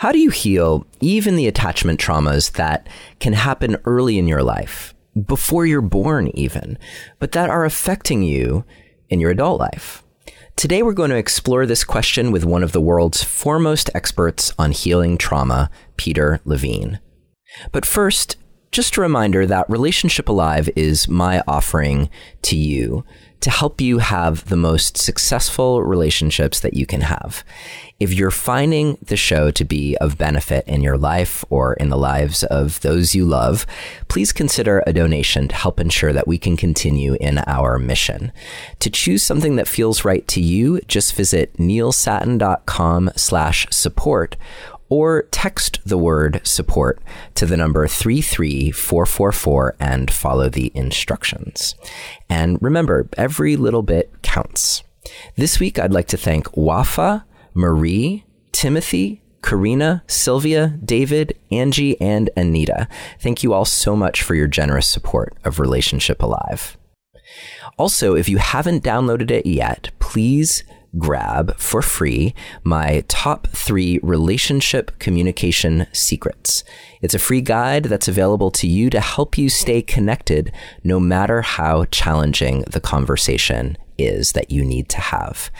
How do you heal even the attachment traumas that can happen early in your life, before you're born, even, but that are affecting you in your adult life? Today, we're going to explore this question with one of the world's foremost experts on healing trauma, Peter Levine. But first, just a reminder that Relationship Alive is my offering to you to help you have the most successful relationships that you can have. If you're finding the show to be of benefit in your life or in the lives of those you love, please consider a donation to help ensure that we can continue in our mission. To choose something that feels right to you, just visit neilsattin.com slash support or text the word support to the number 33444 and follow the instructions. And remember, every little bit counts. This week, I'd like to thank Wafa, Marie, Timothy, Karina, Sylvia, David, Angie, and Anita. Thank you all so much for your generous support of Relationship Alive. Also, if you haven't downloaded it yet, please grab for free my top three relationship communication secrets. It's a free guide that's available to you to help you stay connected no matter how challenging the conversation is that you need to have.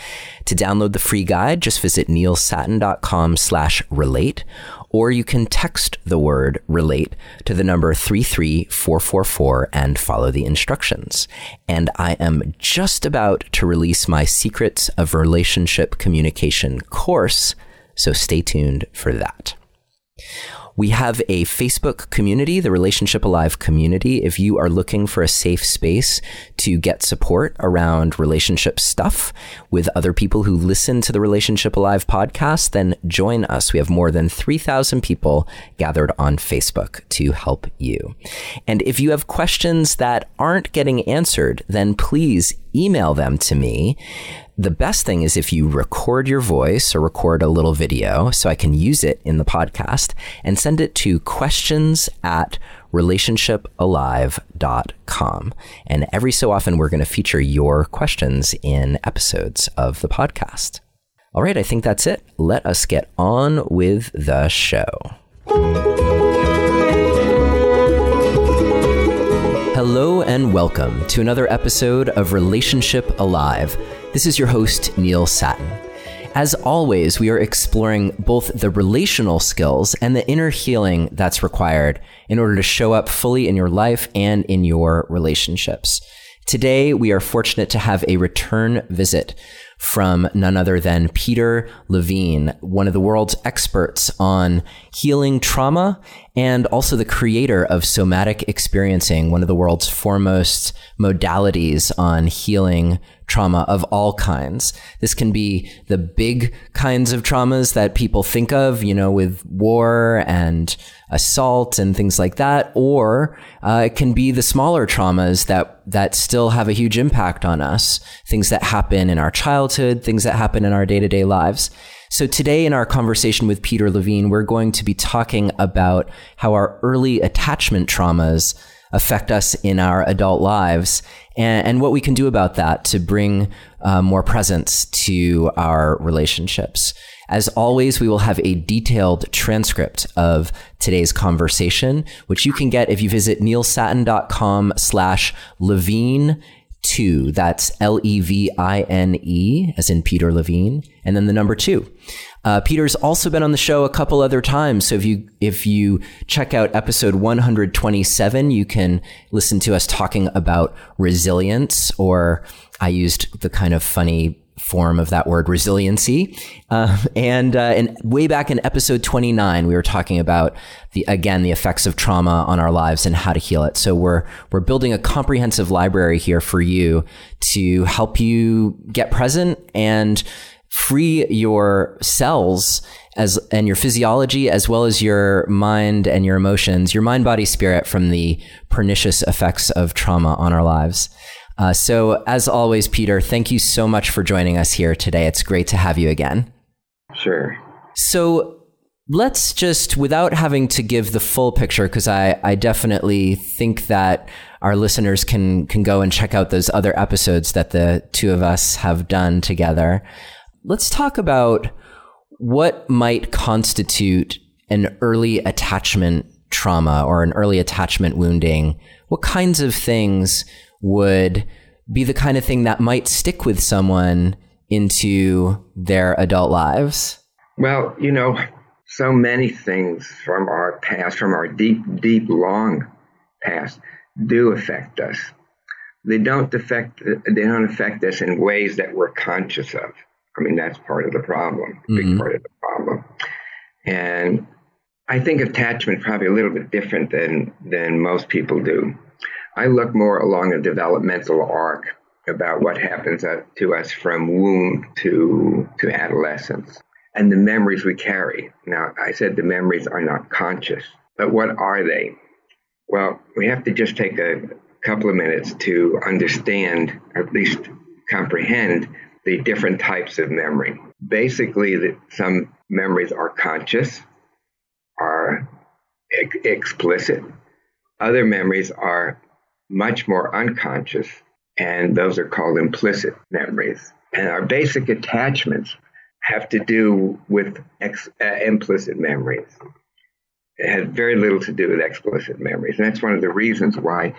To download the free guide, just visit neilsattin.com slash relate or you can text the word relate to the number 33444 and follow the instructions. And I am just about to release my Secrets of Relationship Communication course, so stay tuned for that. We have a Facebook community, the Relationship Alive community. If you are looking for a safe space to get support around relationship stuff with other people who listen to the Relationship Alive podcast, then join us. We have more than 3,000 people gathered on Facebook to help you. And if you have questions that aren't getting answered, then please email them to me the best thing is if you record your voice or record a little video so I can use it in the podcast and send it to questions at relationshipalive.com. And every so often, we're going to feature your questions in episodes of the podcast. All right, I think that's it. Let us get on with the show. Hello and welcome to another episode of Relationship Alive this is your host, Neil Sattin. As always, we are exploring both the relational skills and the inner healing that's required in order to show up fully in your life and in your relationships. Today, we are fortunate to have a return visit from none other than Peter Levine, one of the world's experts on healing trauma and also the creator of somatic experiencing, one of the world's foremost modalities on healing trauma of all kinds. This can be the big kinds of traumas that people think of, you know, with war and assault and things like that, or uh, it can be the smaller traumas that that still have a huge impact on us, things that happen in our childhood, things that happen in our day to day lives. So today in our conversation with Peter Levine, we're going to be talking about how our early attachment traumas affect us in our adult lives and, and what we can do about that to bring uh, more presence to our relationships. As always, we will have a detailed transcript of today's conversation, which you can get if you visit neilsattin.com slash Levine two. That's L E V I N E, as in Peter Levine, and then the number two. Uh, Peter's also been on the show a couple other times. So if you if you check out episode 127, you can listen to us talking about resilience, or I used the kind of funny form of that word resiliency. Uh, and, uh, and way back in episode 29, we were talking about the, again, the effects of trauma on our lives and how to heal it. So we're, we're building a comprehensive library here for you to help you get present and free your cells as and your physiology as well as your mind and your emotions, your mind, body, spirit from the pernicious effects of trauma on our lives. Uh, so, as always, Peter, thank you so much for joining us here today. It's great to have you again. Sure. So, let's just, without having to give the full picture, because I, I definitely think that our listeners can can go and check out those other episodes that the two of us have done together. Let's talk about what might constitute an early attachment trauma or an early attachment wounding? What kinds of things would be the kind of thing that might stick with someone into their adult lives? Well, you know, so many things from our past, from our deep, deep, long past, do affect us. They don't affect. They don't affect us in ways that we're conscious of. I mean, that's part of the problem, big mm-hmm. part of the problem. And I think attachment probably a little bit different than than most people do. I look more along a developmental arc about what happens to us from womb to to adolescence and the memories we carry. Now, I said the memories are not conscious, but what are they? Well, we have to just take a couple of minutes to understand, or at least comprehend, the different types of memory. Basically, some memories are conscious, are ex- explicit. Other memories are much more unconscious, and those are called implicit memories. And our basic attachments have to do with ex- uh, implicit memories. It has very little to do with explicit memories. And that's one of the reasons why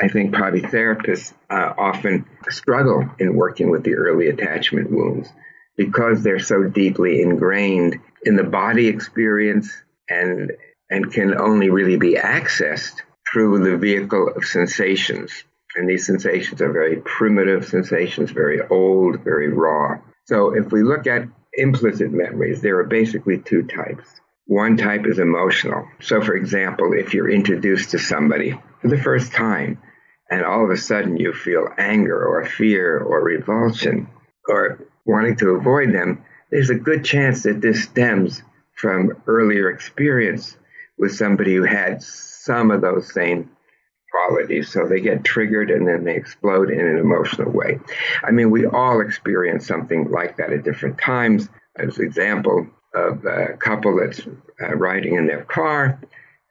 I think probably therapists uh, often struggle in working with the early attachment wounds because they're so deeply ingrained in the body experience and and can only really be accessed through the vehicle of sensations. And these sensations are very primitive sensations, very old, very raw. So if we look at implicit memories, there are basically two types. One type is emotional. So, for example, if you're introduced to somebody for the first time and all of a sudden you feel anger or fear or revulsion or wanting to avoid them, there's a good chance that this stems from earlier experience with somebody who had some of those same qualities. So they get triggered and then they explode in an emotional way. I mean, we all experience something like that at different times. As an example of a couple that's uh, riding in their car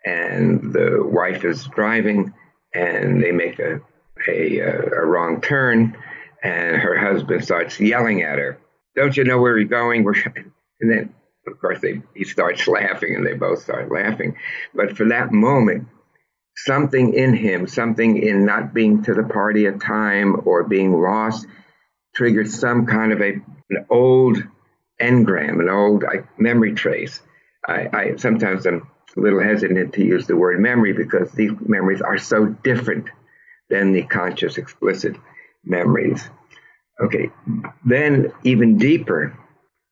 and the wife is driving and they make a, a, a wrong turn and her husband starts yelling at her, don't you know where you're going? And then, of course, they, he starts laughing and they both start laughing. But for that moment, something in him, something in not being to the party at time or being lost, triggered some kind of a an old engram, an old memory trace. I, I sometimes am a little hesitant to use the word memory because these memories are so different than the conscious, explicit memories. Okay, then even deeper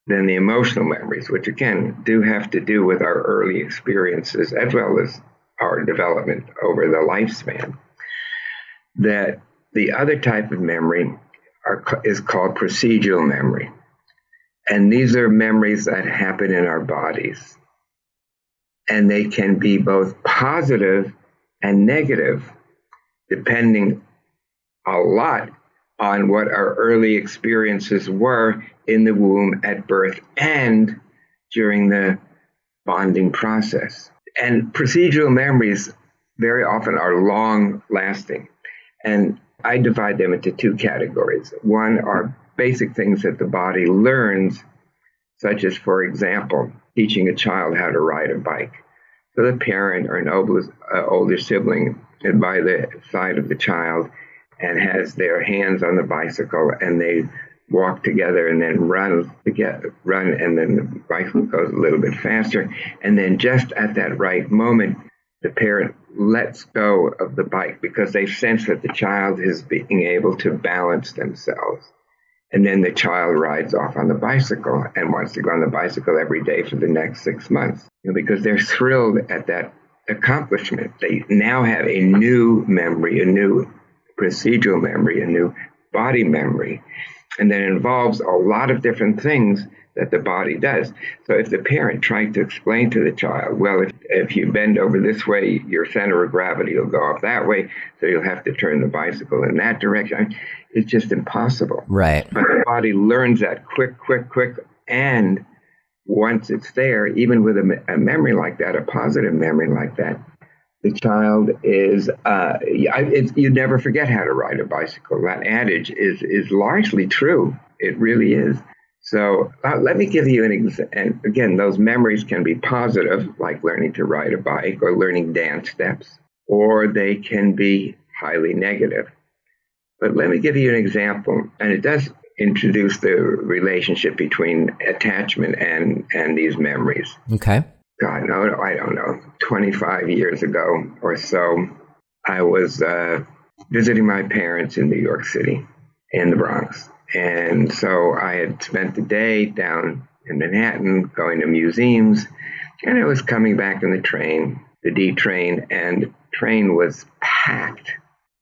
than the emotional memories, which again do have to do with our early experiences as well as our development over the lifespan. That the other type of memory are, is called procedural memory. And these are memories that happen in our bodies. And they can be both positive and negative, depending a lot on what our early experiences were in the womb at birth and during the bonding process. And procedural memories very often are long lasting. And I divide them into two categories. One are basic things that the body learns, such as, for example, teaching a child how to ride a bike. So the parent or an older, uh, older sibling is by the side of the child and has their hands on the bicycle and they walk together and then run together, run, and then the bicycle goes a little bit faster. And then just at that right moment, the parent lets go of the bike because they sense that the child is being able to balance themselves. And then the child rides off on the bicycle and wants to go on the bicycle every day for the next six months you know, because they're thrilled at that accomplishment. They now have a new memory, a new procedural memory, a new body memory and that involves a lot of different things that the body does. So if the parent tried to explain to the child, well, if, if you bend over this way, your center of gravity will go off that way, so you'll have to turn the bicycle in that direction. It's just impossible. Right. But the body learns that quick, quick, quick, and once it's there, even with a, a memory like that, a positive memory like that, the child is uh, you never forget how to ride a bicycle. That adage is is largely true. It really is. So uh, let me give you an example. And again, those memories can be positive, like learning to ride a bike or learning dance steps, or they can be highly negative. But let me give you an example, and it does introduce the relationship between attachment and and these memories. Okay. God, no, I don't know. Twenty five years ago or so, I was uh, visiting my parents in New York City, in the Bronx, and so I had spent the day down in Manhattan going to museums, and I was coming back in the train, the D train, and the train was packed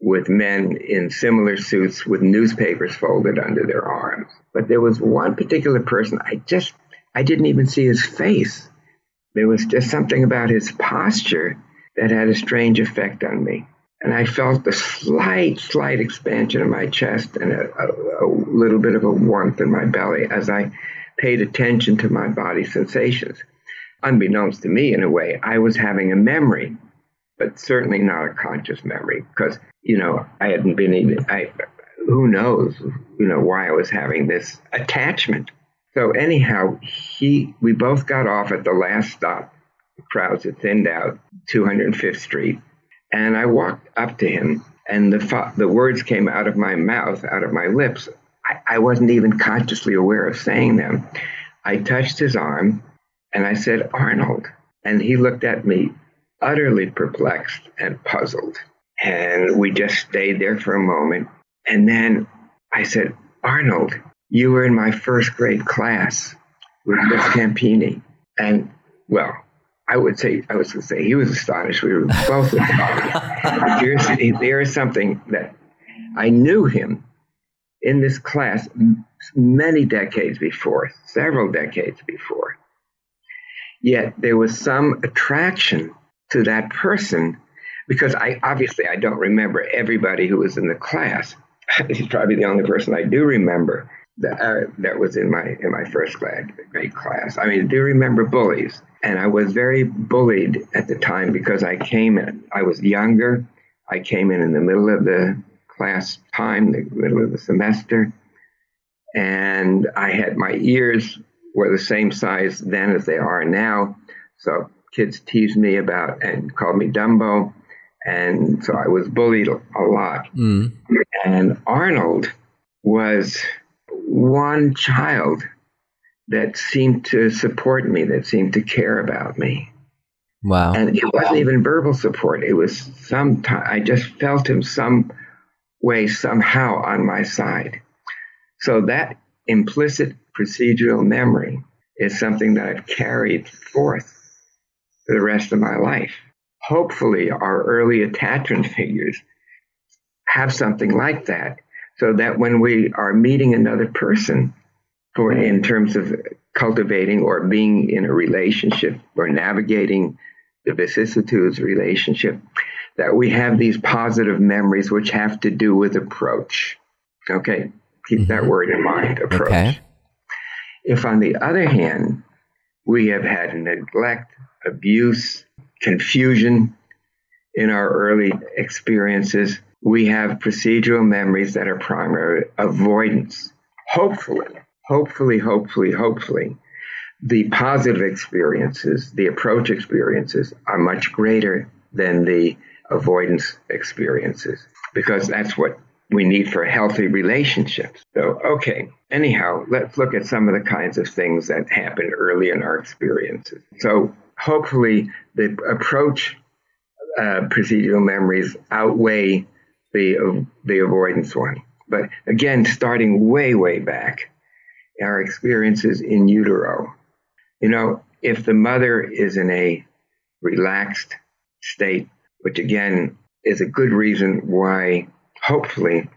with men in similar suits with newspapers folded under their arms. But there was one particular person, I just, I didn't even see his face. There was just something about his posture that had a strange effect on me. And I felt a slight, slight expansion of my chest and a, a, a little bit of a warmth in my belly as I paid attention to my body sensations. Unbeknownst to me, in a way, I was having a memory but certainly not a conscious memory because you know I hadn't been even I who knows you know why I was having this attachment. So anyhow, he we both got off at the last stop. The crowds had thinned out, 205th Street, and I walked up to him, and the the words came out of my mouth, out of my lips. I, I wasn't even consciously aware of saying them. I touched his arm, and I said, "Arnold," and he looked at me utterly perplexed and puzzled. And we just stayed there for a moment. And then I said, Arnold, you were in my first grade class with Miss Campini. And well, I would say, I was going to say he was astonished. We were both astonished. There is something that I knew him in this class many decades before, several decades before. Yet there was some attraction to that person because I obviously I don't remember everybody who was in the class. He's probably the only person I do remember that uh, that was in my in my first grade, grade class. I mean, I do remember bullies, and I was very bullied at the time because I came in. I was younger. I came in in the middle of the class time, the middle of the semester, and I had my ears were the same size then as they are now. So kids teased me about and called me Dumbo. And so I was bullied a lot. Mm. And Arnold was one child that seemed to support me, that seemed to care about me. Wow. And it wasn't even verbal support. It was some time, I just felt him some way, somehow on my side. So that implicit procedural memory is something that I've carried forth for the rest of my life. Hopefully, our early attachment figures have something like that so that when we are meeting another person for in terms of cultivating or being in a relationship or navigating the vicissitudes of relationship that we have these positive memories which have to do with approach okay keep mm-hmm. that word in mind approach okay. if on the other hand we have had neglect abuse, confusion in our early experiences. We have procedural memories that are primary avoidance. Hopefully, hopefully, hopefully, hopefully, the positive experiences, the approach experiences are much greater than the avoidance experiences because that's what we need for healthy relationships. So, okay, anyhow, let's look at some of the kinds of things that happen early in our experiences. So, hopefully the approach uh, procedural memories outweigh the uh, the avoidance one. But again, starting way way back, our experiences in utero. You know, if the mother is in a relaxed state, which again is a good reason why hopefully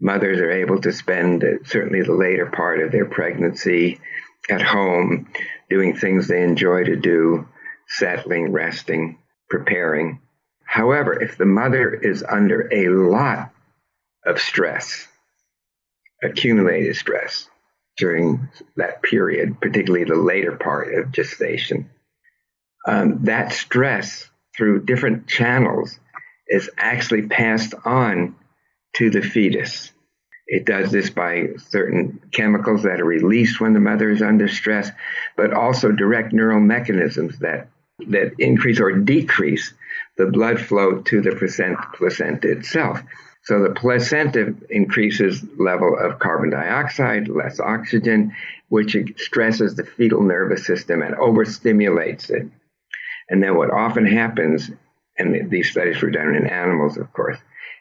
mothers are able to spend certainly the later part of their pregnancy at home doing things they enjoy to do settling, resting, preparing. However, if the mother is under a lot of stress, accumulated stress during that period, particularly the later part of gestation, um, that stress through different channels is actually passed on to the fetus. It does this by certain chemicals that are released when the mother is under stress, but also direct neural mechanisms that, that increase or decrease the blood flow to the placenta itself. So the placenta increases level of carbon dioxide, less oxygen, which stresses the fetal nervous system and overstimulates it. And then what often happens, and these studies were done in animals, of course,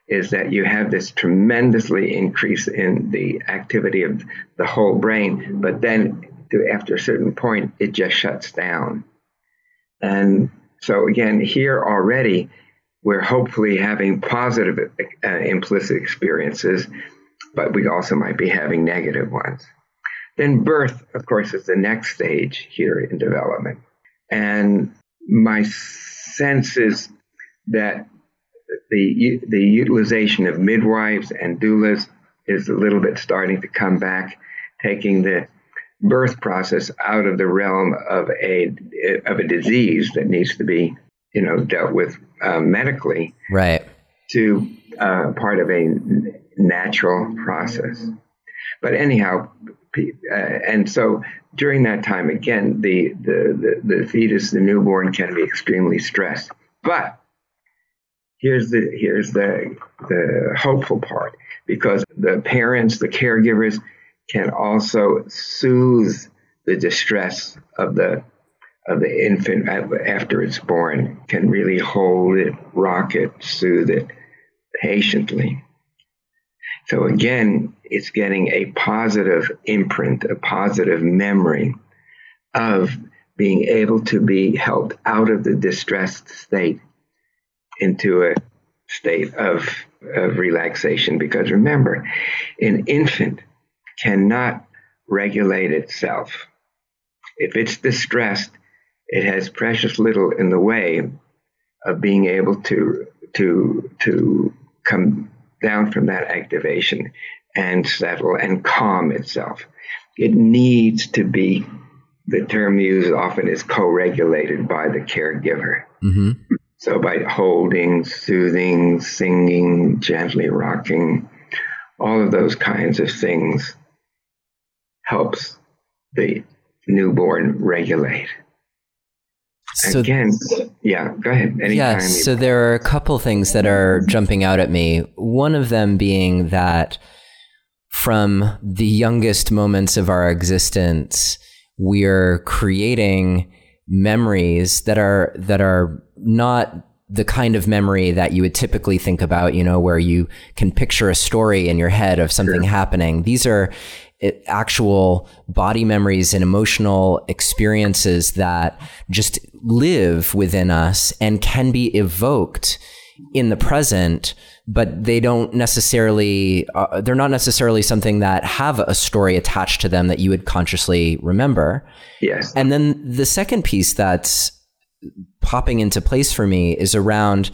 is that you have this tremendously increase in the activity of the whole brain, but then after a certain point, it just shuts down. And so again, here already, we're hopefully having positive uh, implicit experiences, but we also might be having negative ones. Then birth, of course, is the next stage here in development. And my sense is that the, the utilization of midwives and doulas is a little bit starting to come back, taking the birth process out of the realm of a of a disease that needs to be you know dealt with uh, medically right. to uh, part of a natural process. But anyhow uh, and so during that time again the, the the the fetus the newborn can be extremely stressed. But here's the here's the the hopeful part because the parents the caregivers can also soothe the distress of the of the infant after it's born can really hold it rock it soothe it patiently so again it's getting a positive imprint a positive memory of being able to be helped out of the distressed state into a state of, of relaxation. Because remember, an infant cannot regulate itself. If it's distressed, it has precious little in the way of being able to to to come down from that activation and settle and calm itself. It needs to be the term used often is co-regulated by the caregiver. Mm-hmm. So by holding, soothing, singing, gently rocking, all of those kinds of things helps the newborn regulate. So, Again, yeah, go ahead. Anytime yeah, so there are a couple things that are jumping out at me. One of them being that from the youngest moments of our existence, we're creating memories that are that are not the kind of memory that you would typically think about, you know, where you can picture a story in your head of something sure. happening. These are actual body memories and emotional experiences that just live within us and can be evoked in the present but they don't necessarily uh, they're not necessarily something that have a story attached to them that you would consciously remember. Yes. And then the second piece that's popping into place for me is around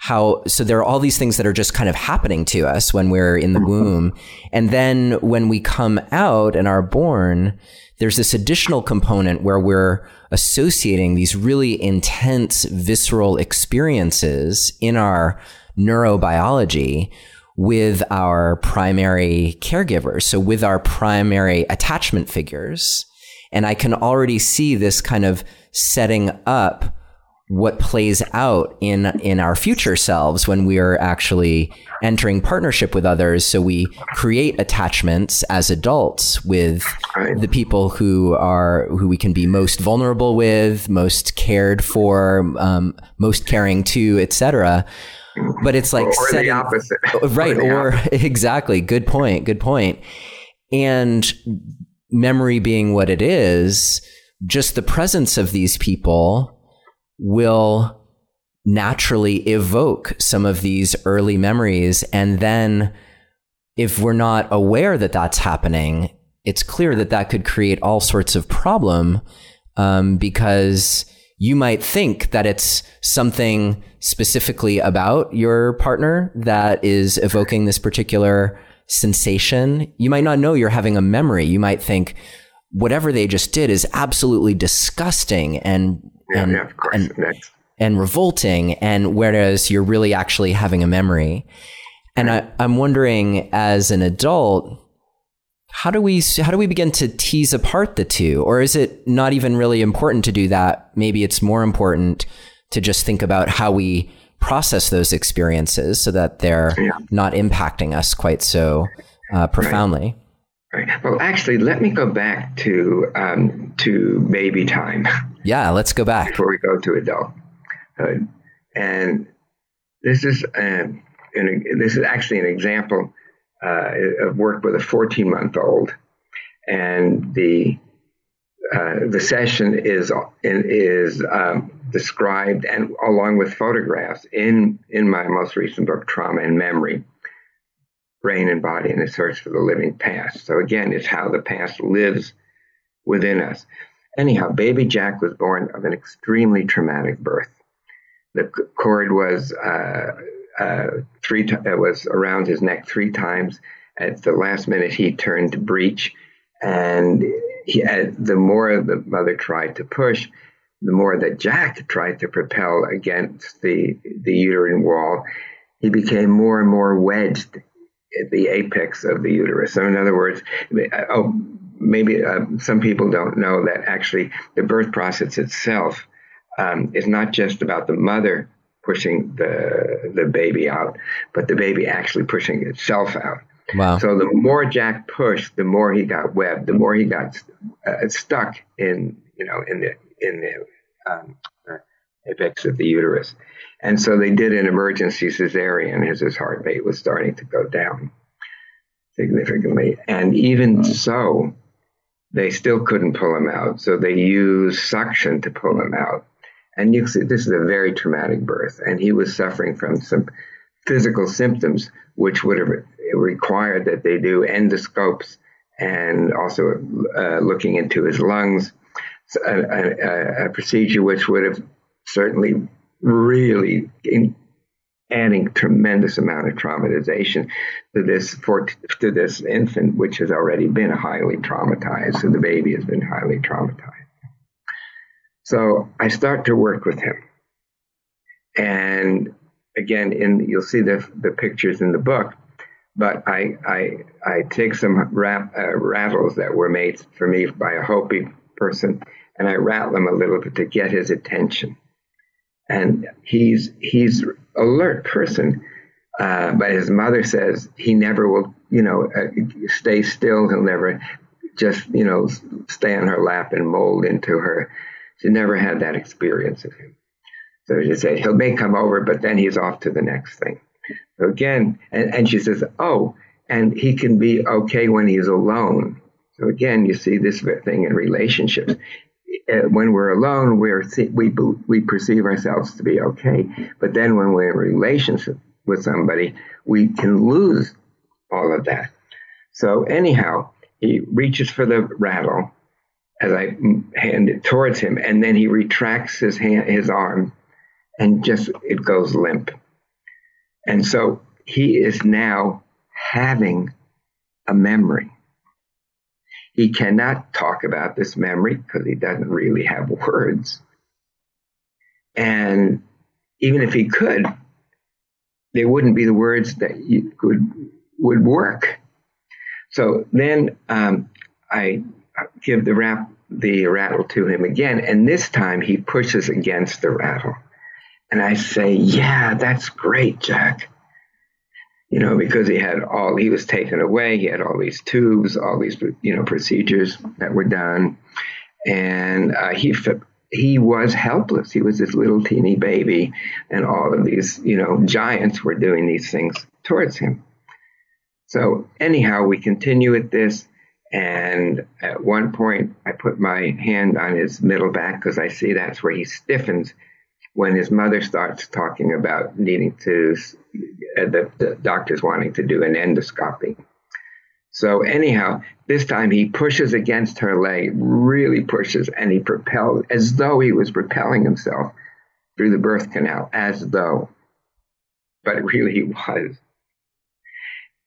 how so there are all these things that are just kind of happening to us when we're in the mm-hmm. womb and then when we come out and are born there's this additional component where we're associating these really intense visceral experiences in our neurobiology with our primary caregivers, so with our primary attachment figures. And I can already see this kind of setting up what plays out in in our future selves when we are actually entering partnership with others. So we create attachments as adults with the people who are who we can be most vulnerable with most cared for um, most caring to etc but it's like or, or setting, the opposite. Right or, or opposite. exactly. Good point good point. And memory being what it is just the presence of these people will naturally evoke some of these early memories. And then if we're not aware that that's happening, it's clear that that could create all sorts of problem um, because you might think that it's something specifically about your partner that is evoking this particular sensation. You might not know you're having a memory. You might think whatever they just did is absolutely disgusting and yeah, and, yeah, of course. And, and revolting. And whereas you're really actually having a memory. And I, I'm wondering, as an adult, how do we how do we begin to tease apart the two, or is it not even really important to do that? Maybe it's more important to just think about how we process those experiences so that they're yeah. not impacting us quite so uh, profoundly. Right. Right. Well, actually, let me go back to um, to baby time. Yeah, let's go back before we go to adulthood. And this is um, an, this is actually an example uh, of work with a 14 month old, and the uh, the session is is um, described and along with photographs in in my most recent book, Trauma and Memory, Brain and Body in a Search for the Living Past. So again, it's how the past lives within us. Anyhow, baby Jack was born of an extremely traumatic birth. The cord was uh, uh, three t- uh, was around his neck three times. At the last minute, he turned to breech, and he had, the more the mother tried to push, the more that Jack tried to propel against the the uterine wall, he became more and more wedged the apex of the uterus. So, in other words, oh, maybe uh, some people don't know that actually the birth process itself um, is not just about the mother pushing the the baby out, but the baby actually pushing itself out. Wow. So the more Jack pushed, the more he got webbed, the more he got uh, stuck in you know in the in the um, apex of the uterus. And so they did an emergency cesarean as his heart rate was starting to go down significantly. And even so, they still couldn't pull him out. So they used suction to pull him out. And you see, this is a very traumatic birth, and he was suffering from some physical symptoms, which would have required that they do endoscopes and also uh, looking into his lungs, a, a, a, procedure which would have certainly really in, adding tremendous amount of traumatization to this for, to this infant, which has already been highly traumatized. So the baby has been highly traumatized. So I start to work with him. And again, in you'll see the, the pictures in the book, but I, I, I take some rap, uh, rattles that were made for me by a Hopi person and I rattle them a little bit to get his attention. And he's, he's alert person. Uh, but his mother says he never will, you know, uh, stay still. He'll never just, you know, stay on her lap and mold into her she never had that experience of him. So she said, he'll may come over, but then he's off to the next thing. So again, and, and she says, oh, and he can be okay when he's alone. So again, you see this thing in relationships. Uh, when we're alone, we're we we perceive ourselves to be okay, but then when we're in relationship with somebody, we can lose all of that. So anyhow, he reaches for the rattle, as I hand it towards him, and then he retracts his hand, his arm, and just it goes limp. And so he is now having a memory. He cannot talk about this memory because he doesn't really have words. And even if he could, there wouldn't be the words that could would work. So then um, I give the rap the rattle to him again, and this time he pushes against the rattle. And I say, "Yeah, that's great, Jack." You know, because he had all he was taken away. He had all these tubes, all these you know procedures that were done, and uh, he he was helpless. He was this little teeny baby, and all of these you know giants were doing these things towards him. So anyhow, we continue with this. And at one point, I put my hand on his middle back because I see that's where he stiffens when his mother starts talking about needing to, Uh, the, the doctor's wanting to do an endoscopy. So, anyhow, this time he pushes against her leg, really pushes, and he propels as though he was propelling himself through the birth canal, as though. But really, he was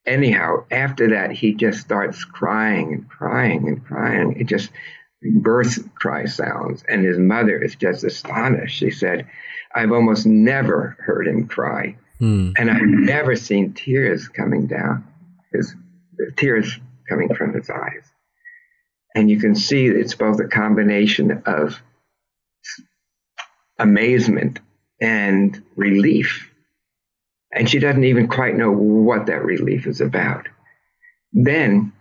anyhow, after that, he just starts crying and crying and crying. It just birth cry sounds. And his mother is just astonished. She said, I've almost never heard him cry Hmm. And I've never seen tears coming down, his tears coming from his eyes. And you can see it's both a combination of amazement and relief. And she doesn't even quite know what that relief is about. Then,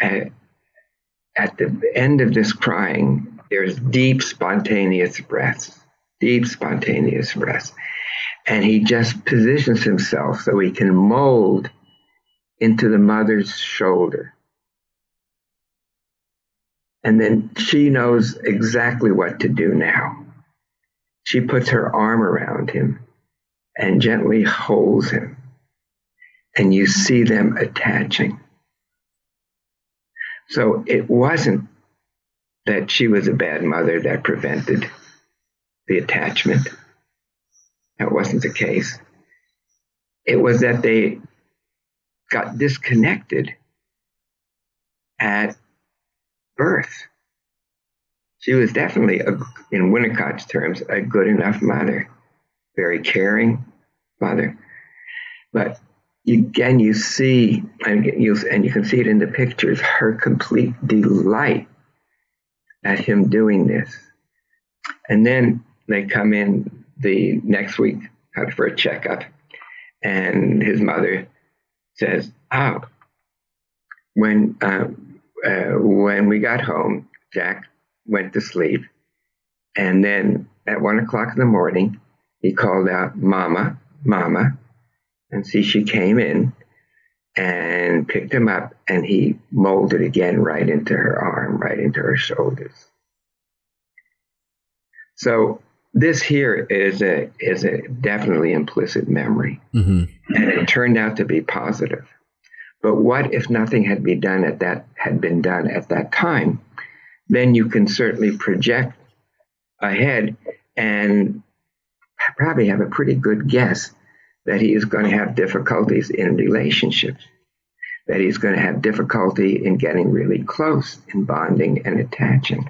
at, at the end of this crying, there's deep, spontaneous breaths, deep, spontaneous breaths. And he just positions himself so he can mold into the mother's shoulder. And then she knows exactly what to do now. She puts her arm around him and gently holds him. And you see them attaching. So it wasn't that she was a bad mother that prevented the attachment. That wasn't the case. It was that they got disconnected at birth. She was definitely, a, in Winnicott's terms, a good enough mother, very caring mother. But again, you see, and you, and you can see it in the pictures, her complete delight at him doing this. And then they come in the next week for a checkup, and his mother says, "Oh, when uh, uh, when we got home, Jack went to sleep, and then at one o'clock in the morning, he called out, "Mama, Mama," and see she came in and picked him up, and he molded again right into her arm, right into her shoulders. So this here is a is a definitely implicit memory, mm-hmm. and it turned out to be positive. But what if nothing had been done at that had been done at that time? Then you can certainly project ahead and probably have a pretty good guess that he is going to have difficulties in relationships, that he's going to have difficulty in getting really close, in bonding and attaching.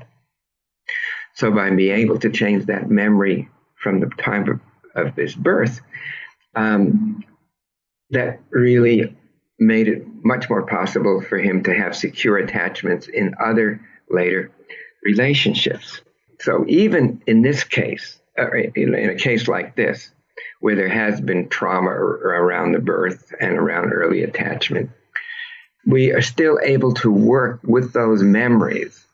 So by being able to change that memory from the time of, of his birth, um, that really made it much more possible for him to have secure attachments in other later relationships. So even in this case, uh, in, in a case like this, where there has been trauma around the birth and around early attachment, we are still able to work with those memories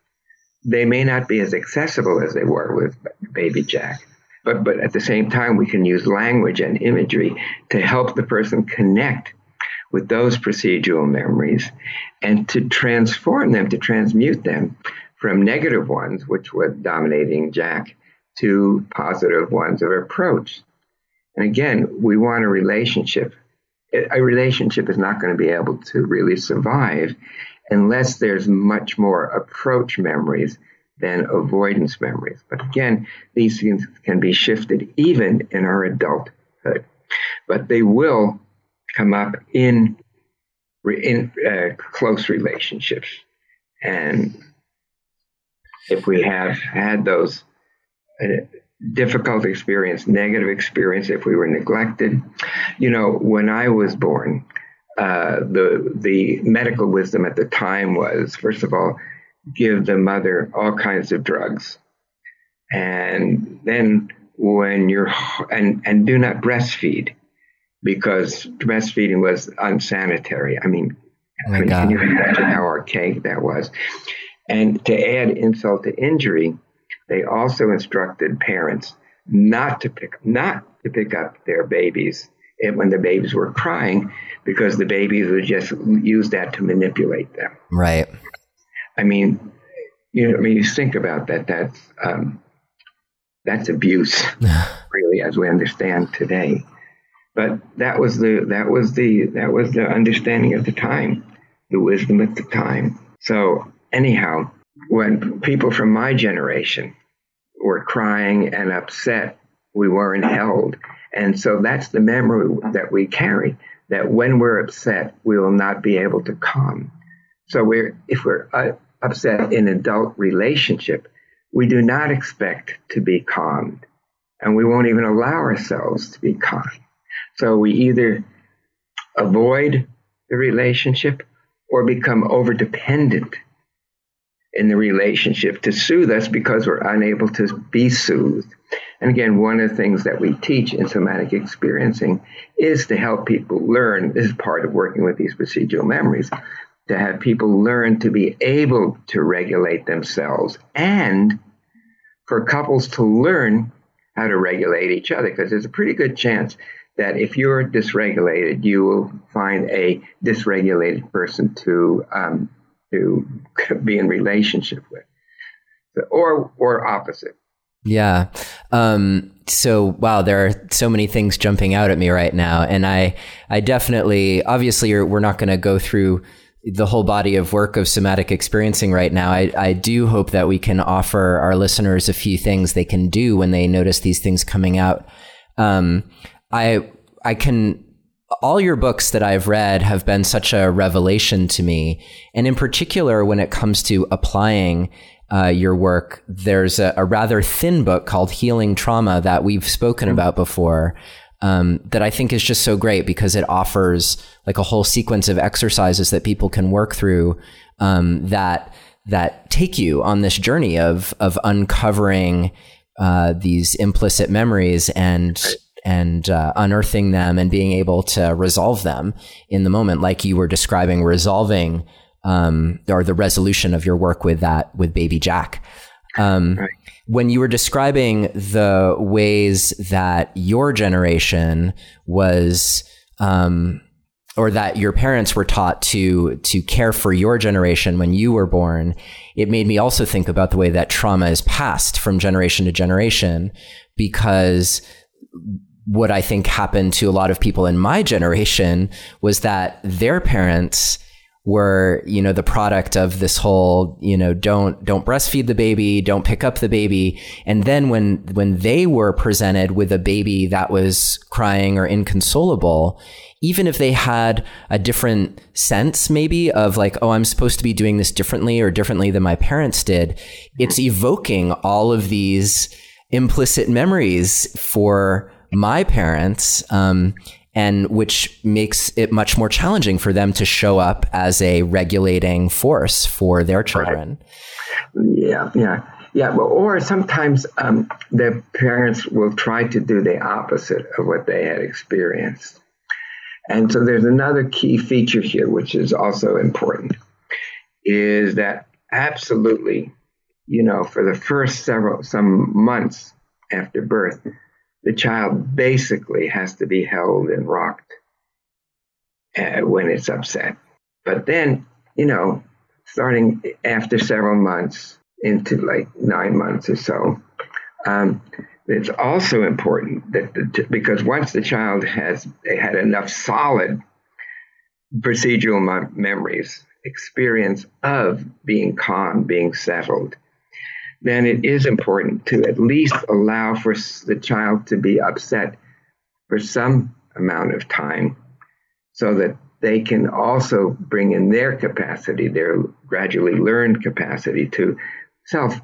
they may not be as accessible as they were with Baby Jack. But, but at the same time, we can use language and imagery to help the person connect with those procedural memories and to transform them, to transmute them from negative ones, which were dominating Jack, to positive ones of approach. And again, we want a relationship. A relationship is not going to be able to really survive unless there's much more approach memories than avoidance memories. But again, these things can be shifted even in our adulthood, but they will come up in in uh, close relationships. And if we have had those uh, difficult experience, negative experience, if we were neglected, you know, when I was born, uh, the the medical wisdom at the time was first of all give the mother all kinds of drugs. And then when you're and and do not breastfeed because breastfeeding was unsanitary. I mean, oh I mean can you imagine how archaic that was? And to add insult to injury they also instructed parents not to pick not to pick up their babies when the babies were crying because the babies would just use that to manipulate them. Right. I mean, you know, I mean, you think about that. That's um, that's abuse, really, as we understand today. But that was the that was the that was the understanding at the time, the wisdom at the time. So anyhow, when people from my generation were crying and upset, we weren't held and so that's the memory that we carry that when we're upset, we will not be able to calm. So we're, if we're uh, upset in adult relationship, we do not expect to be calmed and we won't even allow ourselves to be calm. So we either avoid the relationship or become over dependent in the relationship to soothe us because we're unable to be soothed. And again, one of the things that we teach in somatic experiencing is to help people learn. This is part of working with these procedural memories to have people learn to be able to regulate themselves and for couples to learn how to regulate each other because there's a pretty good chance that if you're dysregulated, you will find a dysregulated person to um, to be in relationship with, or or opposite. Yeah. Um, so wow, there are so many things jumping out at me right now, and I I definitely obviously we're not going to go through the whole body of work of somatic experiencing right now. I, I do hope that we can offer our listeners a few things they can do when they notice these things coming out. Um, I I can all your books that I've read have been such a revelation to me, and in particular when it comes to applying uh, your work, there's a, a, rather thin book called Healing Trauma that we've spoken mm-hmm. about before. Um, that I think is just so great because it offers like a whole sequence of exercises that people can work through um, that that take you on this journey of of uncovering uh, these implicit memories and and uh, unearthing them and being able to resolve them in the moment, like you were describing, resolving um, or the resolution of your work with that with Baby Jack. Um, right. When you were describing the ways that your generation was, um, or that your parents were taught to to care for your generation when you were born, it made me also think about the way that trauma is passed from generation to generation, because what I think happened to a lot of people in my generation was that their parents were you know the product of this whole you know don't don't breastfeed the baby don't pick up the baby. And then when when they were presented with a baby that was crying or inconsolable even if they had a different sense maybe of like oh i'm supposed to be doing this differently or differently than my parents did it's evoking all of these implicit memories for my parents, um, and which makes it much more challenging for them to show up as a regulating force for their children. Right. Yeah, yeah. Yeah, well, or sometimes um, the parents will try to do the opposite of what they had experienced. And so there's another key feature here, which is also important, is that absolutely, you know, for the first several, some months after birth, the child basically has to be held and rocked uh, when it's upset. But then, you know, starting after several months into like nine months or so, um, it's also important that the, because once the child has had enough solid procedural memories, experience of being calm, being settled, then it is important to at least allow for the child to be upset for some amount of time so that they can also bring in their capacity, their gradually learned capacity to self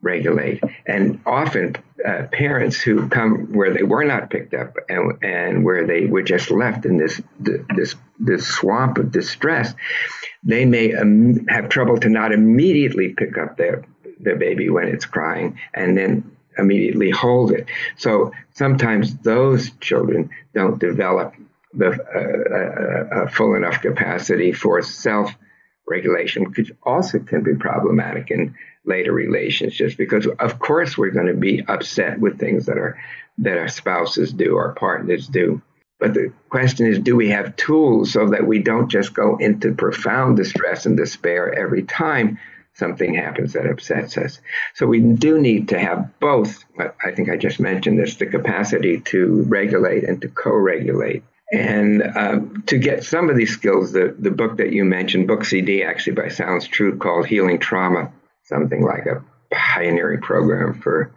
regulate. And often, uh, parents who come where they were not picked up and, and where they were just left in this this this swamp of distress, they may um, have trouble to not immediately pick up their the baby when it's crying and then immediately hold it. So sometimes those children don't develop the uh, uh, uh, full enough capacity for self regulation, which also can be problematic in later relationships because of course we're going to be upset with things that our that our spouses do, our partners do. But the question is, do we have tools so that we don't just go into profound distress and despair every time, something happens that upsets us. So we do need to have both. I think I just mentioned this the capacity to regulate and to co regulate. And um, to get some of these skills, the, the book that you mentioned, Book CD, actually by Sounds True, called Healing Trauma, something like a pioneering program for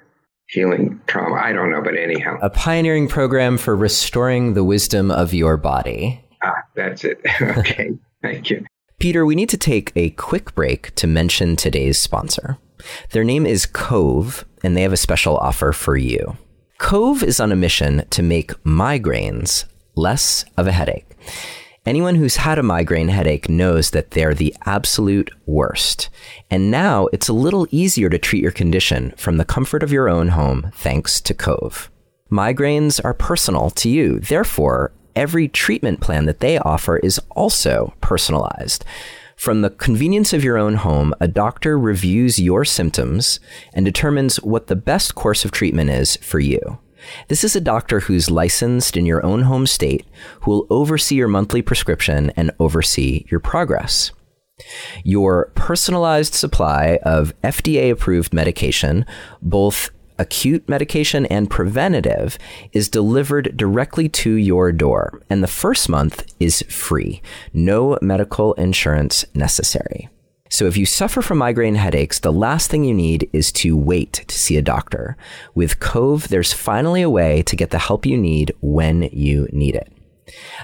healing trauma. I don't know, but anyhow. A pioneering program for restoring the wisdom of your body. Ah, that's it. okay. Thank you. Peter, we need to take a quick break to mention today's sponsor. Their name is Cove, and they have a special offer for you. Cove is on a mission to make migraines less of a headache. Anyone who's had a migraine headache knows that they're the absolute worst. And now it's a little easier to treat your condition from the comfort of your own home thanks to Cove. Migraines are personal to you. Therefore, every treatment plan that they offer is also personalized. From the convenience of your own home, a doctor reviews your symptoms and determines what the best course of treatment is for you. This is a doctor who's licensed in your own home state who will oversee your monthly prescription and oversee your progress. Your personalized supply of FDA approved medication, both acute medication and preventative, is delivered directly to your door, and the first month is free. No medical insurance necessary. So if you suffer from migraine headaches, the last thing you need is to wait to see a doctor. With Cove, there's finally a way to get the help you need when you need it.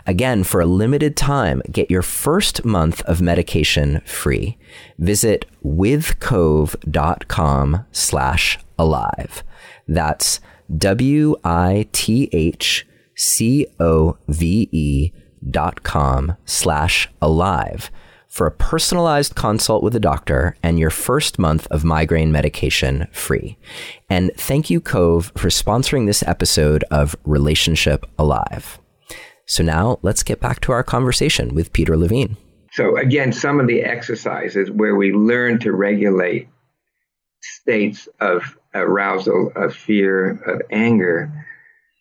Again, for a limited time, get your first month of medication free. Visit withcove.com slash alive. That's W-I-T-H-C-O-V-E dot com slash alive for a personalized consult with a doctor and your first month of migraine medication free. And thank you, Cove, for sponsoring this episode of Relationship Alive. So now let's get back to our conversation with Peter Levine. So, again, some of the exercises where we learn to regulate states of arousal, of fear, of anger,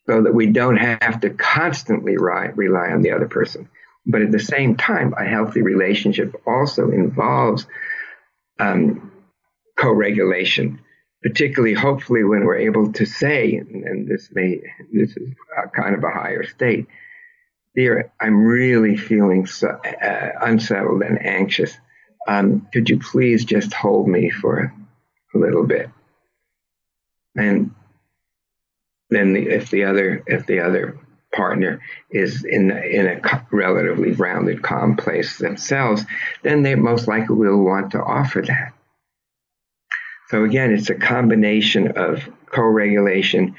so that we don't have to constantly rely on the other person. But at the same time, a healthy relationship also involves um, co regulation, particularly, hopefully, when we're able to say, and this may, this is kind of a higher state, dear, I'm really feeling so, uh, unsettled and anxious. Um, could you please just hold me for a little bit? And then the, if the other if the other partner is in in a relatively rounded, calm place themselves, then they most likely will want to offer that. So again, it's a combination of co-regulation,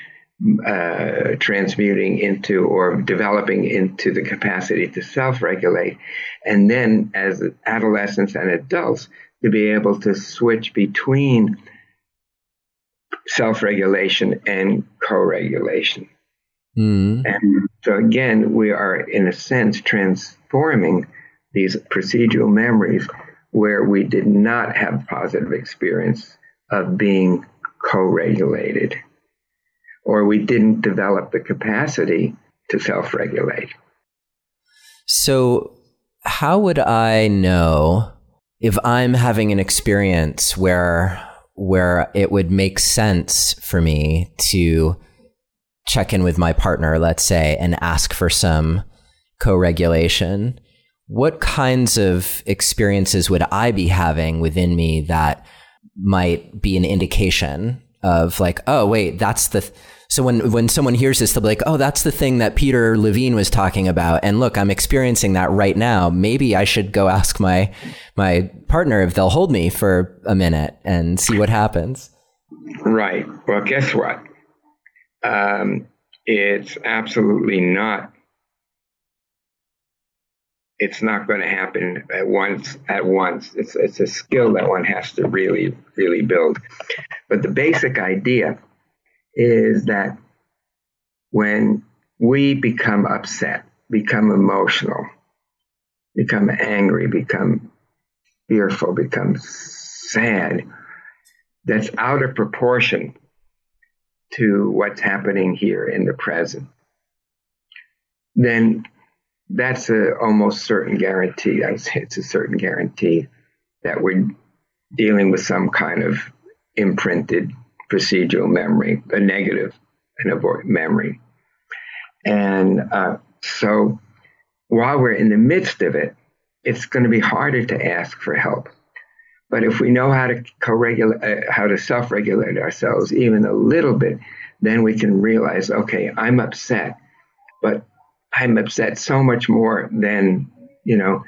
uh, transmuting into or developing into the capacity to self-regulate, and then as adolescents and adults to be able to switch between self-regulation and co-regulation. Mm. And so again, we are in a sense transforming these procedural memories where we did not have positive experience of being co-regulated or we didn't develop the capacity to self-regulate. So how would I know if I'm having an experience where where it would make sense for me to check in with my partner, let's say, and ask for some co regulation, what kinds of experiences would I be having within me that might be an indication of like, oh, wait, that's the. Th- so when when someone hears this, they'll be like, "Oh, that's the thing that Peter Levine was talking about." And look, I'm experiencing that right now. Maybe I should go ask my my partner if they'll hold me for a minute and see what happens. Right. Well, guess what? Um, it's absolutely not. It's not going to happen at once. At once, it's it's a skill that one has to really, really build. But the basic idea is that when we become upset, become emotional, become angry, become fearful, become sad, that's out of proportion to what's happening here in the present, then that's a almost certain guarantee. I would say it's a certain guarantee that we're dealing with some kind of imprinted procedural memory, a negative and avoid memory. And uh, so while we're in the midst of it, it's going to be harder to ask for help. But if we know how to co-regulate, uh, how to self-regulate ourselves even a little bit, then we can realize, okay, I'm upset, but I'm upset so much more than you know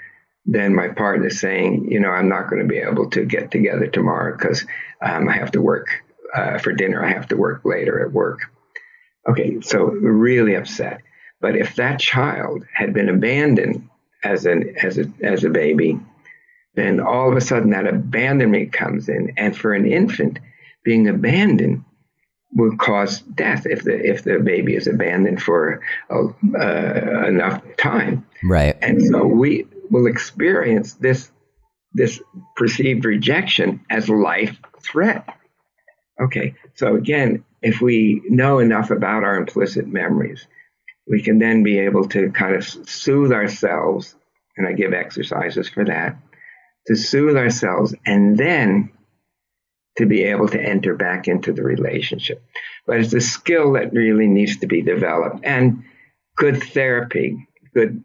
than my partner saying, you know, I'm not going to be able to get together tomorrow because um, I have to work uh, for dinner. I have to work later at work. Okay, so really upset. But if that child had been abandoned as an as a as a baby, then all of a sudden that abandonment comes in, and for an infant, being abandoned will cause death if the if the baby is abandoned for uh, enough time. Right. And so we will experience this this perceived rejection as life threat. Okay. So again, if we know enough about our implicit memories, we can then be able to kind of soothe ourselves, and I give exercises for that, to soothe ourselves and then to be able to enter back into the relationship. But it's a skill that really needs to be developed. And good therapy, good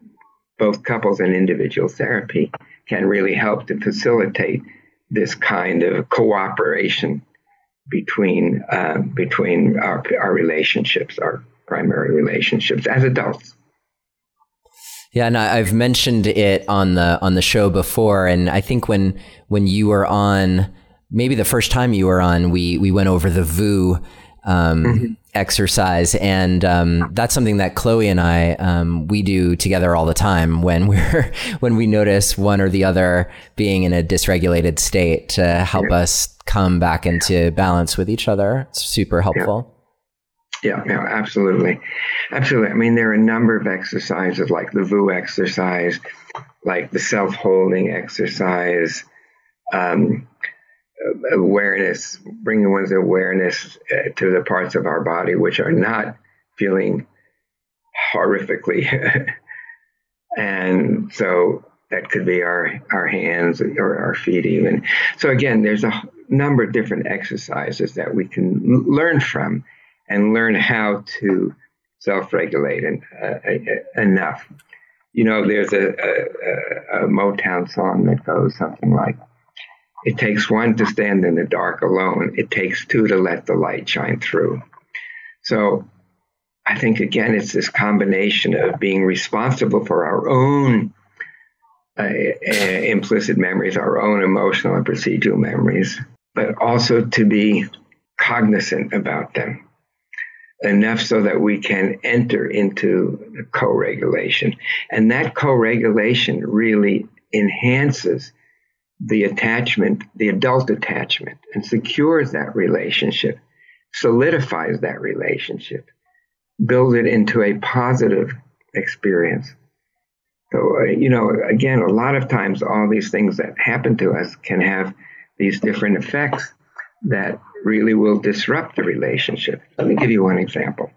both couples and individual therapy can really help to facilitate this kind of cooperation between uh, between our, our relationships, our primary relationships as adults. Yeah, and I've mentioned it on the on the show before, and I think when when you were on, maybe the first time you were on, we we went over the VOO um, mm-hmm. Exercise, and um, that's something that Chloe and I um, we do together all the time when we're when we notice one or the other being in a dysregulated state to help yeah. us come back into balance with each other. It's super helpful. Yeah. Yeah, yeah, absolutely. Absolutely. I mean, there are a number of exercises like the VOO exercise, like the self holding exercise, um, awareness, bringing one's awareness uh, to the parts of our body which are not feeling horrifically. and so that could be our, our hands or our feet, even. So, again, there's a number of different exercises that we can learn from and learn how to self-regulate and, uh, enough. You know, there's a, a, a Motown song that goes something like, "It takes one to stand in the dark alone. It takes two to let the light shine through." So, I think again, it's this combination of being responsible for our own uh, uh, implicit memories, our own emotional and procedural memories, but also to be cognizant about them enough so that we can enter into the co-regulation. And that co-regulation really enhances the attachment, the adult attachment, and secures that relationship, solidifies that relationship, builds it into a positive experience. So, uh, you know, again, a lot of times all these things that happen to us can have these different effects that really will disrupt the relationship. Let me give you one example.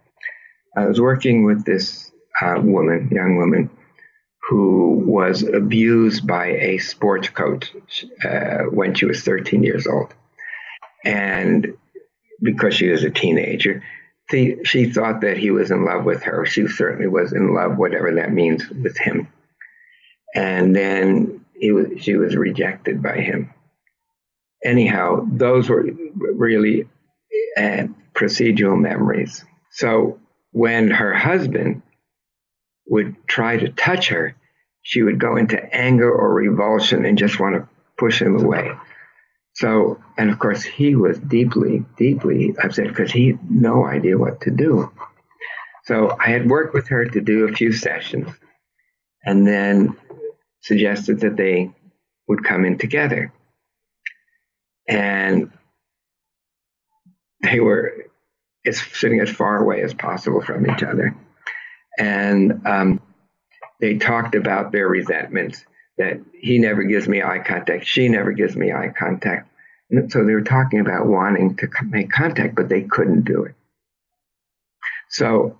I was working with this uh, woman, young woman, who was abused by a sports coach uh, when she was 13 years old. And because she was a teenager, she, she thought that he was in love with her. She certainly was in love, whatever that means, with him. And then he was, she was rejected by him anyhow, those were really uh, procedural memories. So when her husband would try to touch her, she would go into anger or revulsion and just want to push him away. So, and of course, he was deeply, deeply upset because he had no idea what to do. So I had worked with her to do a few sessions and then suggested that they would come in together and they were sitting as far away as possible from each other. And um, they talked about their resentments that he never gives me eye contact, she never gives me eye contact. And so they were talking about wanting to make contact, but they couldn't do it. So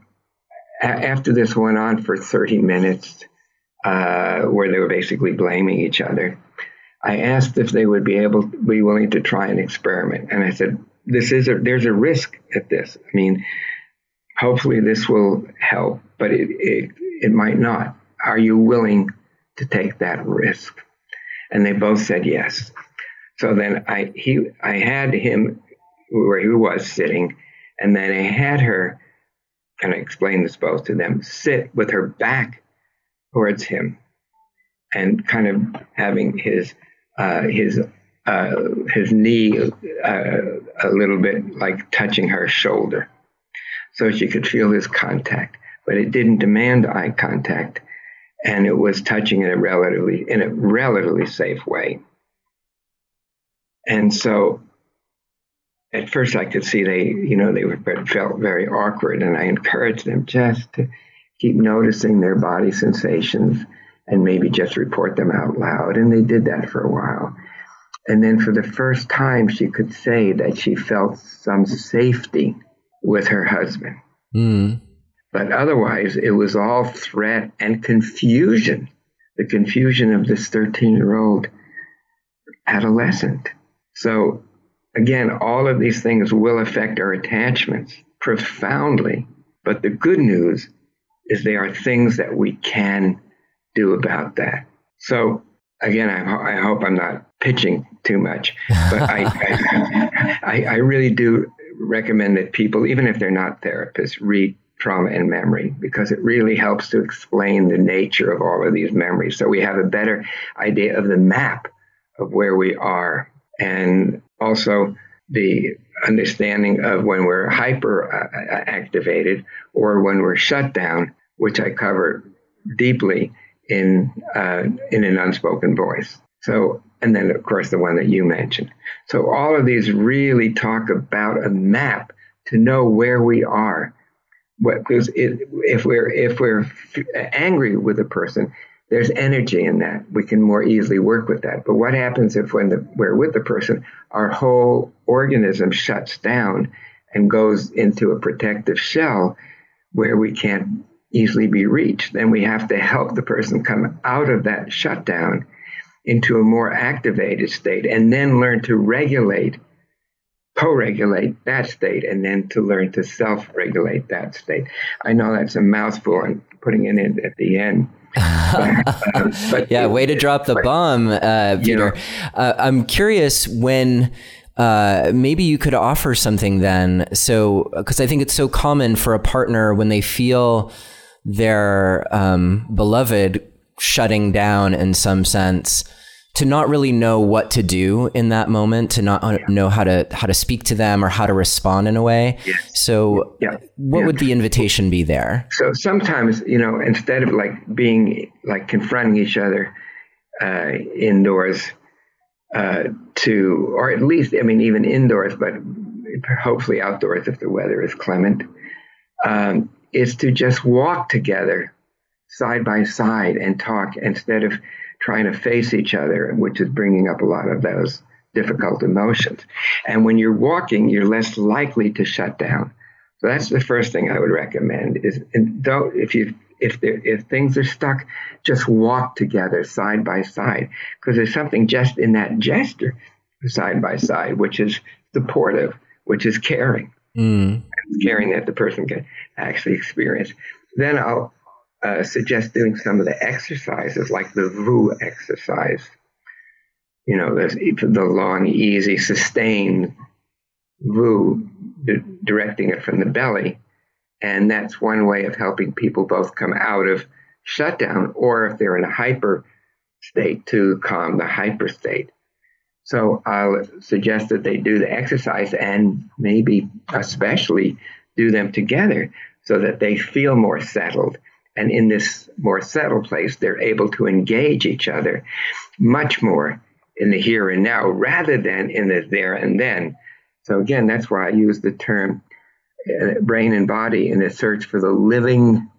a- after this went on for 30 minutes, uh, where they were basically blaming each other, I asked if they would be able, be willing to try an experiment, and I said, "This is a, there's a risk at this. I mean, hopefully this will help, but it, it it might not. Are you willing to take that risk?" And they both said yes. So then I he I had him where he was sitting, and then I had her, and I explained this both to them, sit with her back towards him, and kind of having his uh, his uh, his knee uh, a little bit like touching her shoulder. So she could feel his contact, but it didn't demand eye contact, and it was touching in a relatively in a relatively safe way. And so, at first, I could see they, you know, they were, felt very awkward, and I encouraged them just to keep noticing their body sensations and maybe just report them out loud. And they did that for a while. And then for the first time, she could say that she felt some safety with her husband. Mm. But otherwise, it was all threat and confusion the confusion of this 13 year old adolescent. So, again, all of these things will affect our attachments profoundly. But the good news is they are things that we can do about that. So, again, I, I hope I'm not pitching too much, but I, I, I, really do recommend that people, even if they're not therapists, read trauma and memory because it really helps to explain the nature of all of these memories. So we have a better idea of the map of where we are and also the understanding of when we're hyper uh, activated or when we're shut down, which I cover deeply in uh, in an unspoken voice. So, and then of course the one that you mentioned. So all of these really talk about a map to know where we are. Because if we're if we're angry with a person, there's energy in that. We can more easily work with that. But what happens if when the, we're with the person, our whole organism shuts down and goes into a protective shell where we can't easily be reached? Then we have to help the person come out of that shutdown into a more activated state and then learn to regulate, co regulate that state, and then to learn to self regulate that state. I know that's a mouthful and putting it in at the end. but, um, but yeah, way to drop the but, bomb, uh, Peter. Know, uh, I'm curious when. Uh, maybe you could offer something then. So, because I think it's so common for a partner when they feel their um, beloved shutting down in some sense to not really know what to do in that moment to not yeah. know how to how to speak to them or how to respond in a way yes. so yeah. what yeah. would the invitation be there so sometimes you know instead of like being like confronting each other uh, indoors uh, to or at least i mean even indoors but hopefully outdoors if the weather is clement um, is to just walk together side by side and talk instead of trying to face each other, which is bringing up a lot of those difficult emotions. And when you're walking, you're less likely to shut down. So that's the first thing I would recommend is don't if you if there if things are stuck, just walk together side by side because there's something just in that gesture side by side which is supportive, which is caring, mm. caring that the person can actually experience. Then I'll uh, suggest doing some of the exercises, like the VOO exercise. You know, the, the long, easy, sustained VOO, directing it from the belly. And that's one way of helping people both come out of shutdown, or if they're in a hyper state, to calm the hyper state. So I'll suggest that they do the exercise and maybe especially do them together so that they feel more settled and in this more settled place, they're able to engage each other much more in the here and now rather than in the there and then. So, again, that's why I use the term uh, brain and body in the search for the living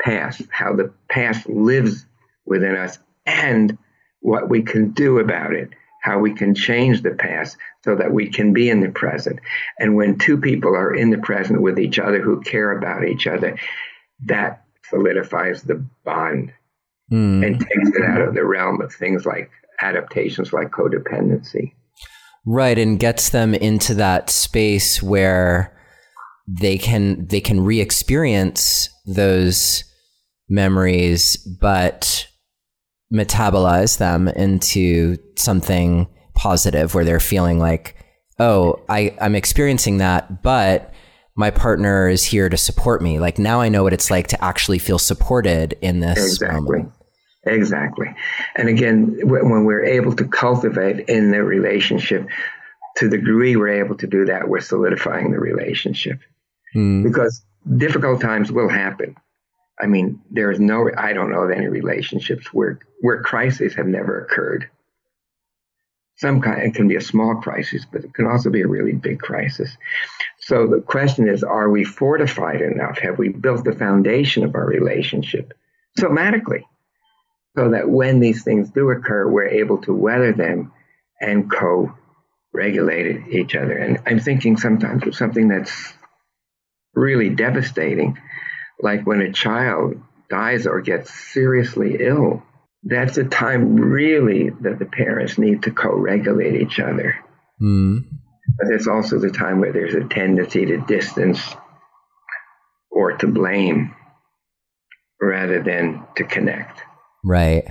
past, how the past lives within us, and what we can do about it, how we can change the past so that we can be in the present. And when two people are in the present with each other who care about each other, that solidifies the bond mm. and takes it out of the realm of things like adaptations like codependency. Right, and gets them into that space where they can they can re-experience those memories, but metabolize them into something positive where they're feeling like, oh, I, I'm experiencing that, but my partner is here to support me. Like now I know what it's like to actually feel supported in this exactly. moment. Exactly. And again, when we're able to cultivate in the relationship, to the degree we're able to do that, we're solidifying the relationship. Mm. Because difficult times will happen. I mean, there is no, I don't know of any relationships where, where crises have never occurred. Some kind, it can be a small crisis, but it can also be a really big crisis. So the question is, are we fortified enough? Have we built the foundation of our relationship somatically so that when these things do occur, we're able to weather them and co regulate each other? And I'm thinking sometimes of something that's really devastating like when a child dies or gets seriously ill, that's a time really that the parents need to co regulate each other. Mm. But it's also the time where there's a tendency to distance or to blame rather than to connect. Right.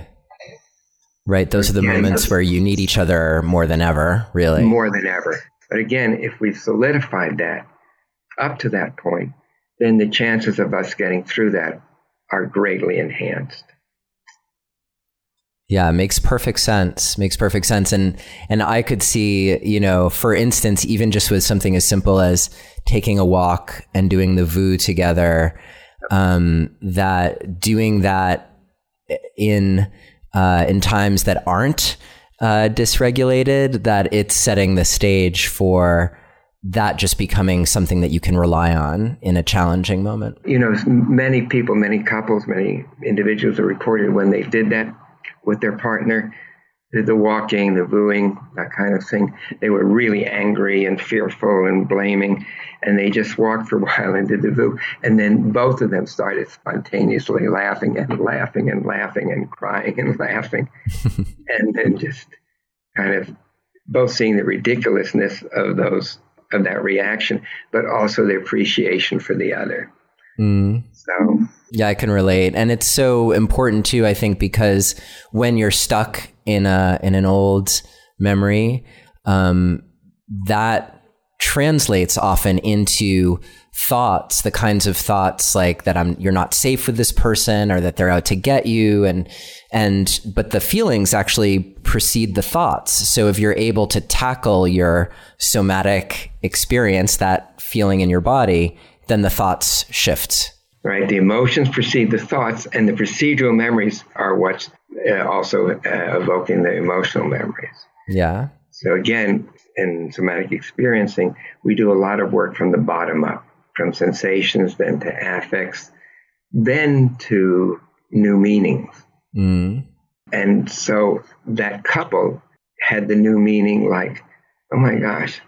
Right. Those again, are the moments where you need each other more than ever, really. More than ever. But again, if we've solidified that up to that point, then the chances of us getting through that are greatly enhanced. Yeah, makes perfect sense. Makes perfect sense. And and I could see, you know, for instance, even just with something as simple as taking a walk and doing the VOO together, um, that doing that in uh, in times that aren't uh, dysregulated, that it's setting the stage for that just becoming something that you can rely on in a challenging moment? You know, many people, many couples, many individuals are reported when they did that with their partner, did the walking, the VOOing, that kind of thing. They were really angry and fearful and blaming, and they just walked for a while and did the VOO. And then both of them started spontaneously laughing and laughing and laughing and crying and laughing, and then just kind of both seeing the ridiculousness of those of that reaction, but also the appreciation for the other. Mm. So yeah, I can relate, and it's so important too. I think because when you're stuck in a in an old memory, um, that translates often into thoughts, the kinds of thoughts like that I'm you're not safe with this person or that they're out to get you and and but the feelings actually precede the thoughts. So if you're able to tackle your somatic experience, that feeling in your body, then the thoughts shift. Right, the emotions precede the thoughts, and the procedural memories are what's uh, also uh, evoking the emotional memories. Yeah. So again, in somatic experiencing, we do a lot of work from the bottom up from sensations, then to affects, then to new meanings. Mm. And so that couple had the new meaning like, oh my gosh,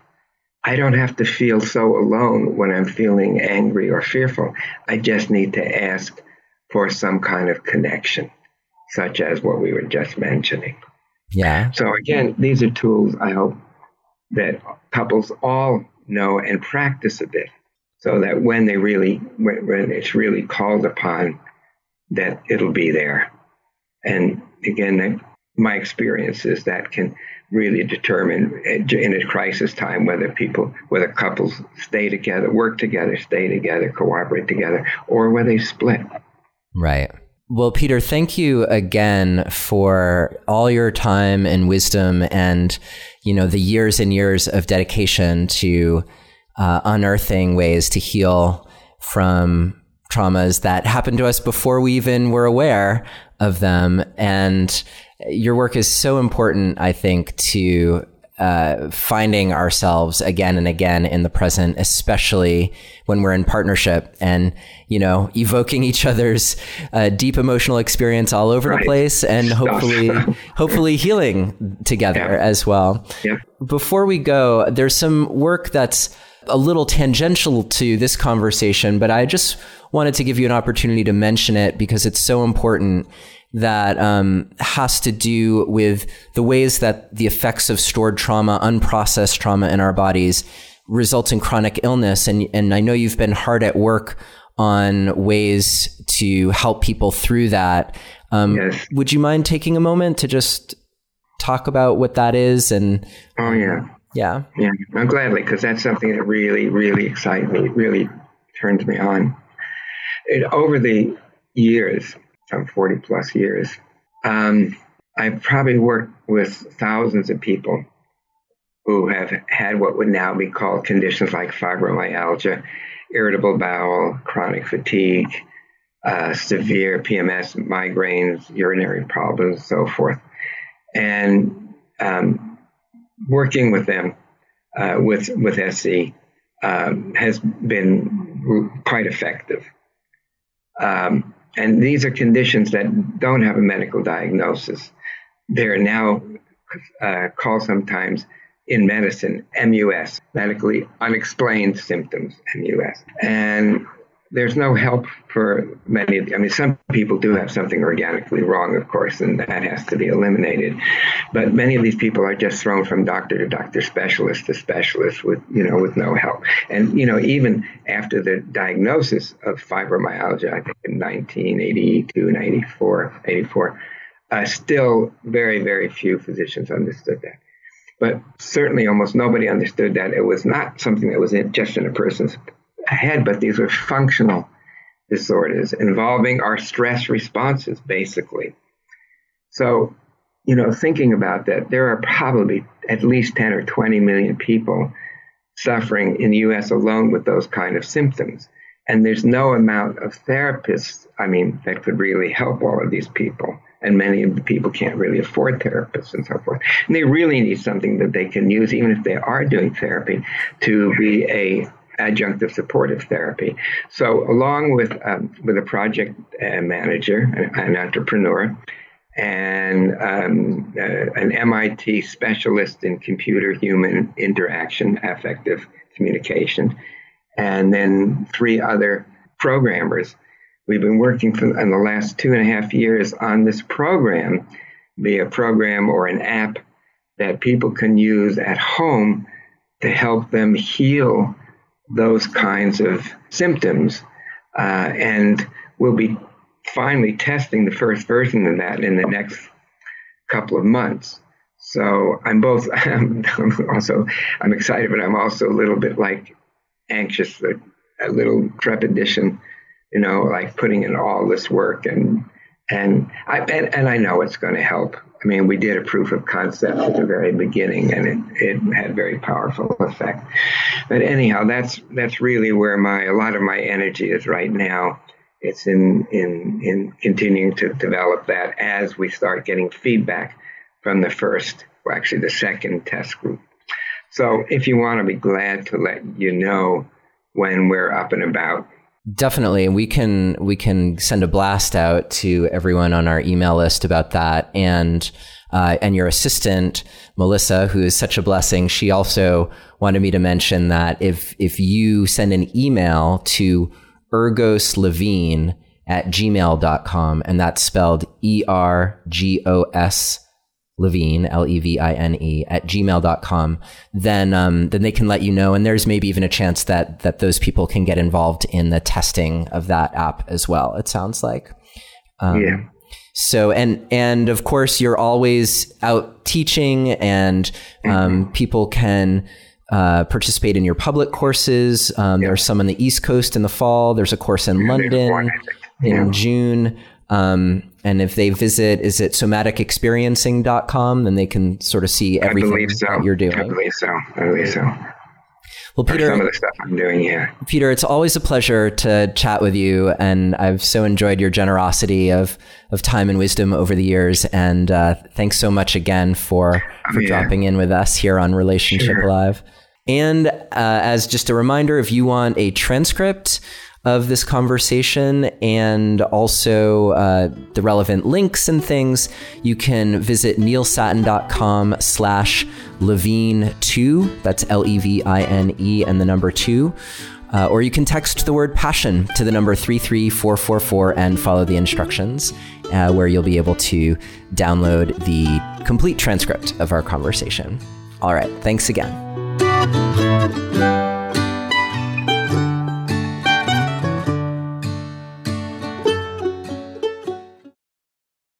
I don't have to feel so alone when I'm feeling angry or fearful. I just need to ask for some kind of connection, such as what we were just mentioning. Yeah. So again, these are tools I hope that couples all know and practice a bit so that when they really when, when it's really called upon that it'll be there and again my experience is that can really determine in a crisis time whether people whether couples stay together work together stay together cooperate together or whether they split right well, Peter, thank you again for all your time and wisdom and, you know, the years and years of dedication to uh, unearthing ways to heal from traumas that happened to us before we even were aware of them. And your work is so important, I think, to uh, finding ourselves again and again in the present, especially when we're in partnership and, you know, evoking each other's uh, deep emotional experience all over right. the place and hopefully, hopefully healing together yeah. as well. Yeah. Before we go, there's some work that's a little tangential to this conversation, but I just wanted to give you an opportunity to mention it because it's so important that um, has to do with the ways that the effects of stored trauma, unprocessed trauma in our bodies result in chronic illness. And, and I know you've been hard at work on ways to help people through that. Um, yes. Would you mind taking a moment to just talk about what that is? And oh yeah, yeah. Yeah, I'm gladly because that's something that really, really excites me, really turns me on. It, over the years, some 40 plus years, um, I've probably worked with thousands of people who have had what would now be called conditions like fibromyalgia irritable bowel, chronic fatigue, uh, severe PMS, migraines, urinary problems, so forth. And um, working with them uh, with with SE um, has been quite effective. Um, and these are conditions that don't have a medical diagnosis. They're now uh, called sometimes in medicine MUS, medically unexplained symptoms, MUS. And there's no help for many of I mean, some people do have something organically wrong, of course, and that has to be eliminated. But many of these people are just thrown from doctor to doctor, specialist to specialist with, you know, with no help. And, you know, even after the diagnosis of fibromyalgia, I think in 1982, 94, 84, uh, still very, very few physicians understood that. But certainly almost nobody understood that it was not something that was in, just in a person's head, but these were functional disorders involving our stress responses, basically. So, you know, thinking about that, there are probably at least 10 or 20 million people suffering in the US alone with those kind of symptoms. And there's no amount of therapists, I mean, that could really help all of these people. And many of the people can't really afford therapists and so forth. And they really need something that they can use, even if they are doing therapy, to be a adjunctive supportive therapy. So, along with um, with a project uh, manager, an, an, entrepreneur, and um, uh, an MIT specialist in computer human interaction, affective communication, and then three other programmers. We've been working for in the last two and a half years on this program, be a program or an app that people can use at home to help them heal those kinds of symptoms. Uh, and we'll be finally testing the first version of that in the next couple of months. So I'm both, I'm also, I'm excited, but I'm also a little bit like anxious, a, a little trepidation, you know, like putting in all this work and, and I, and, and I know it's going to help. I mean, we did a proof of concept at the very beginning, and it, it had very powerful effect. But anyhow, that's that's really where my a lot of my energy is right now. It's in in in continuing to develop that as we start getting feedback from the first, well, actually the second test group. So if you want to be glad to let you know when we're up and about Definitely, and we can we can send a blast out to everyone on our email list about that, and uh, and your assistant Melissa, who is such a blessing. She also wanted me to mention that if if you send an email to ergoslevine at gmail.com, and that's spelled E R G O S Levine, L E V I N E, at gmail.com, then, um, then they can let you know. And there's maybe even a chance that, that those people can get involved in the testing of that app as well, it sounds like. Um, yeah. So and and of course you're always out teaching, and um, mm-hmm. people can uh, participate in your public courses. Um, There's some on the East Coast in the fall. There's a course in yeah, London in yeah. June. Um, and if they visit, is it somaticexperiencing.com, then they can sort of see everything so. that you're doing. I believe so. I believe so. Well, Peter, some of the stuff I'm doing here. Peter, it's always a pleasure to chat with you, and I've so enjoyed your generosity of of time and wisdom over the years. And uh, thanks so much again for oh, for yeah. dropping in with us here on Relationship sure. Live. And uh, as just a reminder, if you want a transcript of this conversation and also uh, the relevant links and things, you can visit neilsattin.com slash Levine2. That's L E V I N E and the number two. Uh, or you can text the word passion to the number 33444 and follow the instructions, uh, where you'll be able to download the complete transcript of our conversation. All right, thanks again.